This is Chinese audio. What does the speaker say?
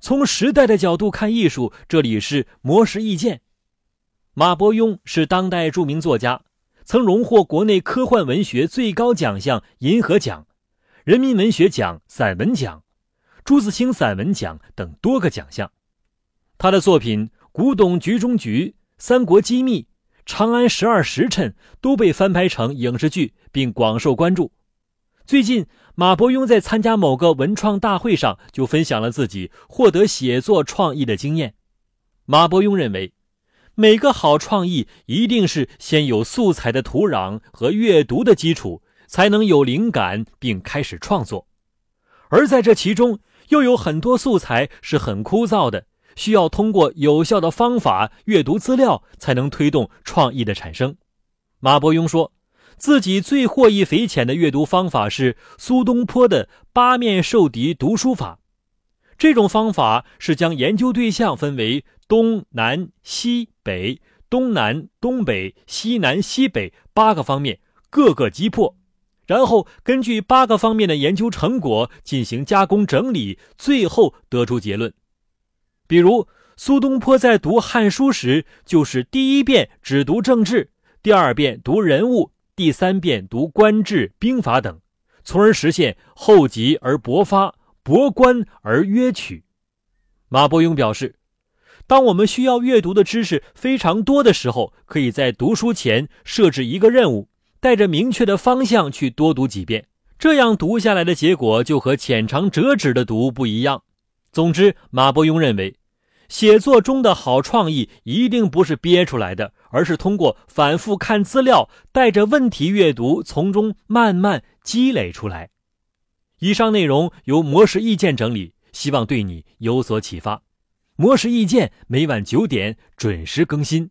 从时代的角度看艺术，这里是魔石意见。马伯庸是当代著名作家，曾荣获国内科幻文学最高奖项银河奖、人民文学奖散文奖、朱自清散文奖等多个奖项。他的作品《古董局中局》《三国机密》《长安十二时辰》都被翻拍成影视剧，并广受关注。最近，马伯庸在参加某个文创大会上，就分享了自己获得写作创意的经验。马伯庸认为，每个好创意一定是先有素材的土壤和阅读的基础，才能有灵感并开始创作。而在这其中，又有很多素材是很枯燥的，需要通过有效的方法阅读资料，才能推动创意的产生。马伯庸说。自己最获益匪浅的阅读方法是苏东坡的八面受敌读书法。这种方法是将研究对象分为东南西北、东南东北、西南西北八个方面，各个击破，然后根据八个方面的研究成果进行加工整理，最后得出结论。比如，苏东坡在读《汉书》时，就是第一遍只读政治，第二遍读人物。第三遍读官制兵法等，从而实现厚积而薄发，博观而约取。马伯庸表示，当我们需要阅读的知识非常多的时候，可以在读书前设置一个任务，带着明确的方向去多读几遍，这样读下来的结果就和浅尝辄止的读不一样。总之，马伯庸认为。写作中的好创意一定不是憋出来的，而是通过反复看资料，带着问题阅读，从中慢慢积累出来。以上内容由模式意见整理，希望对你有所启发。模式意见每晚九点准时更新。